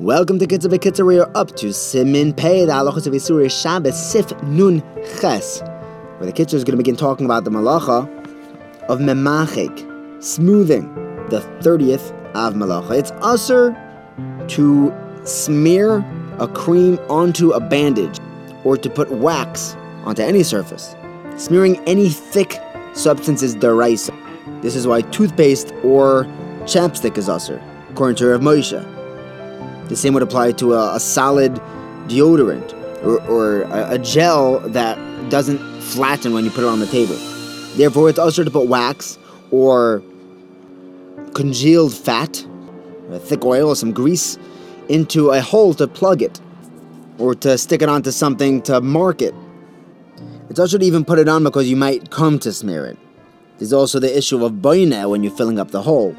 Welcome to Kitzur Bekitzer. We are up to Simin Pei, the halachas of Yisuri Shabbos Sif Nun Ches, where the Kitzur is going to begin talking about the malacha of memachik, smoothing, the 30th of malacha. It's usher to smear a cream onto a bandage or to put wax onto any surface. Smearing any thick substance is deraisa. This is why toothpaste or chapstick is usher, according to Rav Moshe. The same would apply to a, a solid deodorant or, or a, a, gel that doesn't flatten when you put it on the table. Therefore, it's also to put wax or congealed fat, a thick oil, or some grease into a hole to plug it or to stick it onto something to mark it. It's also to even put it on because you might come to smear it. There's also the issue of boina when you're filling up the hole.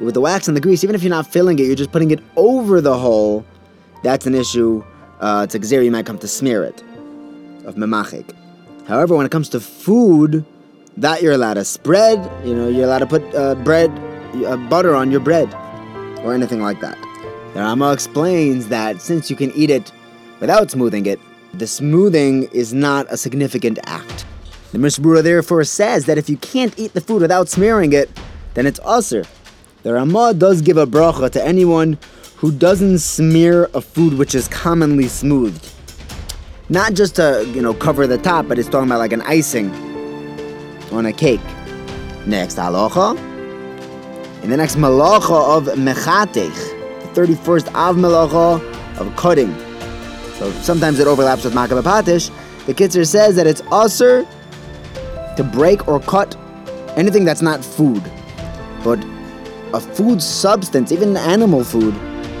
With the wax and the grease, even if you're not filling it, you're just putting it over the hole. That's an issue. Uh, it's a gzera, you might come to smear it of memachik. However, when it comes to food, that you're allowed to spread. You know, you're allowed to put uh, bread, uh, butter on your bread, or anything like that. The Rama explains that since you can eat it without smoothing it, the smoothing is not a significant act. The Mishnah Berurah therefore says that if you can't eat the food without smearing it, then it's usr. The Ramah does give a bracha to anyone who doesn't smear a food which is commonly smoothed. Not just to, you know, cover the top, but it's talking about like an icing on a cake. Next halacha. In the next malacha of mechatech, the 31st av malacha of cutting. So sometimes it overlaps with makabah patish. The Kitzur says that it's usr to break or cut anything that's not food. But a food substance, even animal food,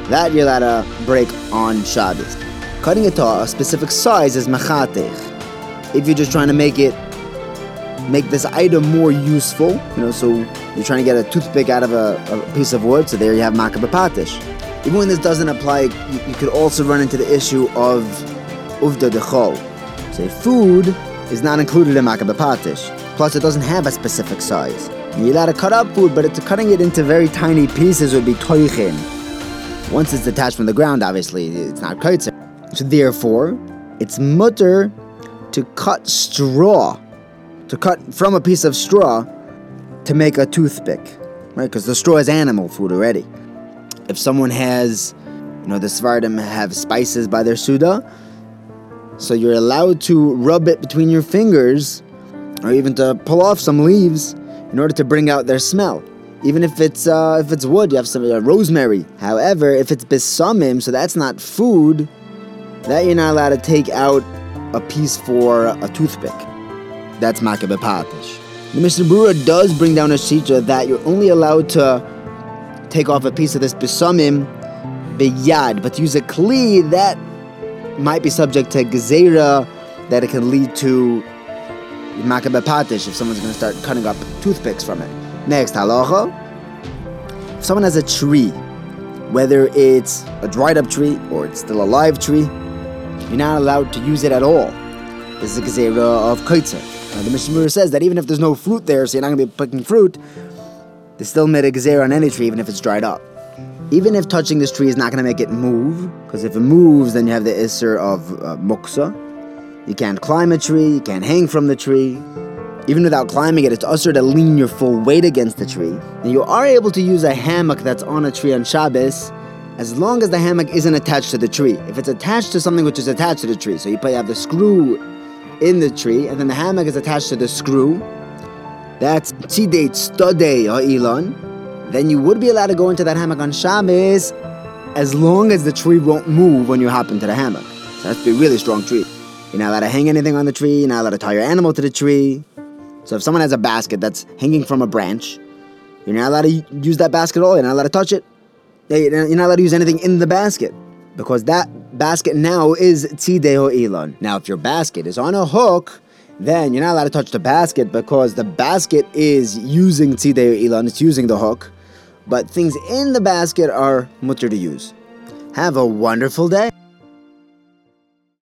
that you're allowed to break on Shabbos. Cutting it to a specific size is machatech. If you're just trying to make it, make this item more useful, you know, so you're trying to get a toothpick out of a, a piece of wood, so there you have makabapatish. Even when this doesn't apply, you, you, could also run into the issue of uvda dechol. Say food is not included in makabapatish. Plus, it doesn't have a specific size. Allowed to cut up food, but it's cutting it into very tiny pieces would be toichin. Once it's detached from the ground, obviously, it's not kaitzer. So therefore, it's mutter to cut straw, to cut from a piece of straw to make a toothpick, right? Because the straw is animal food already. If someone has, you know, the Svardim have spices by their Suda, so you're allowed to rub it between your fingers or even to pull off some leaves in order to bring out their smell. Even if it's uh, if it's wood, you have some uh, rosemary. However, if it's besamim, so that's not food, that you're not allowed to take out a piece for a toothpick. That's makabepatish. The Mishnah Berurah does bring down a shita that you're only allowed to take off a piece of this besamim beyad, but to use a kli that might be subject to gezerah, that it can lead to if someone's going to start cutting up toothpicks from it. Next, halacha. If someone has a tree, whether it's a dried up tree or it's still a live tree, you're not allowed to use it at all. This is a gezerah of kaitzer. the Mishnah says that even if there's no fruit there, so you're not going to be picking fruit, they still made a gezerah on any tree, even if it's dried up. Even if touching this tree is not going to make it move, because if it moves, then you have the isser of uh, muksa, you can't climb a tree, you can't hang from the tree. Even without climbing it, it's usher to lean your full weight against the tree. And you are able to use a hammock that's on a tree on Shabbos as long as the hammock isn't attached to the tree. If it's attached to something which is attached to the tree, so you probably have the screw in the tree, and then the hammock is attached to the screw, that's tzidei stodei ha'ilan, then you would be allowed to go into that hammock on Shabbos as long as the tree won't move when you hop into the hammock. So that's a really strong tree. You're not allowed to hang anything on the tree. You're not allowed to tie your animal to the tree. So if someone has a basket that's hanging from a branch, you're not allowed to use that basket at all. You're not allowed to touch it. You're not allowed to use anything in the basket because that basket now is tzideo ilan. Now, if your basket is on a hook, then you're not allowed to touch the basket because the basket is using tzideo ilan. It's using the hook, but things in the basket are mutter to use. Have a wonderful day.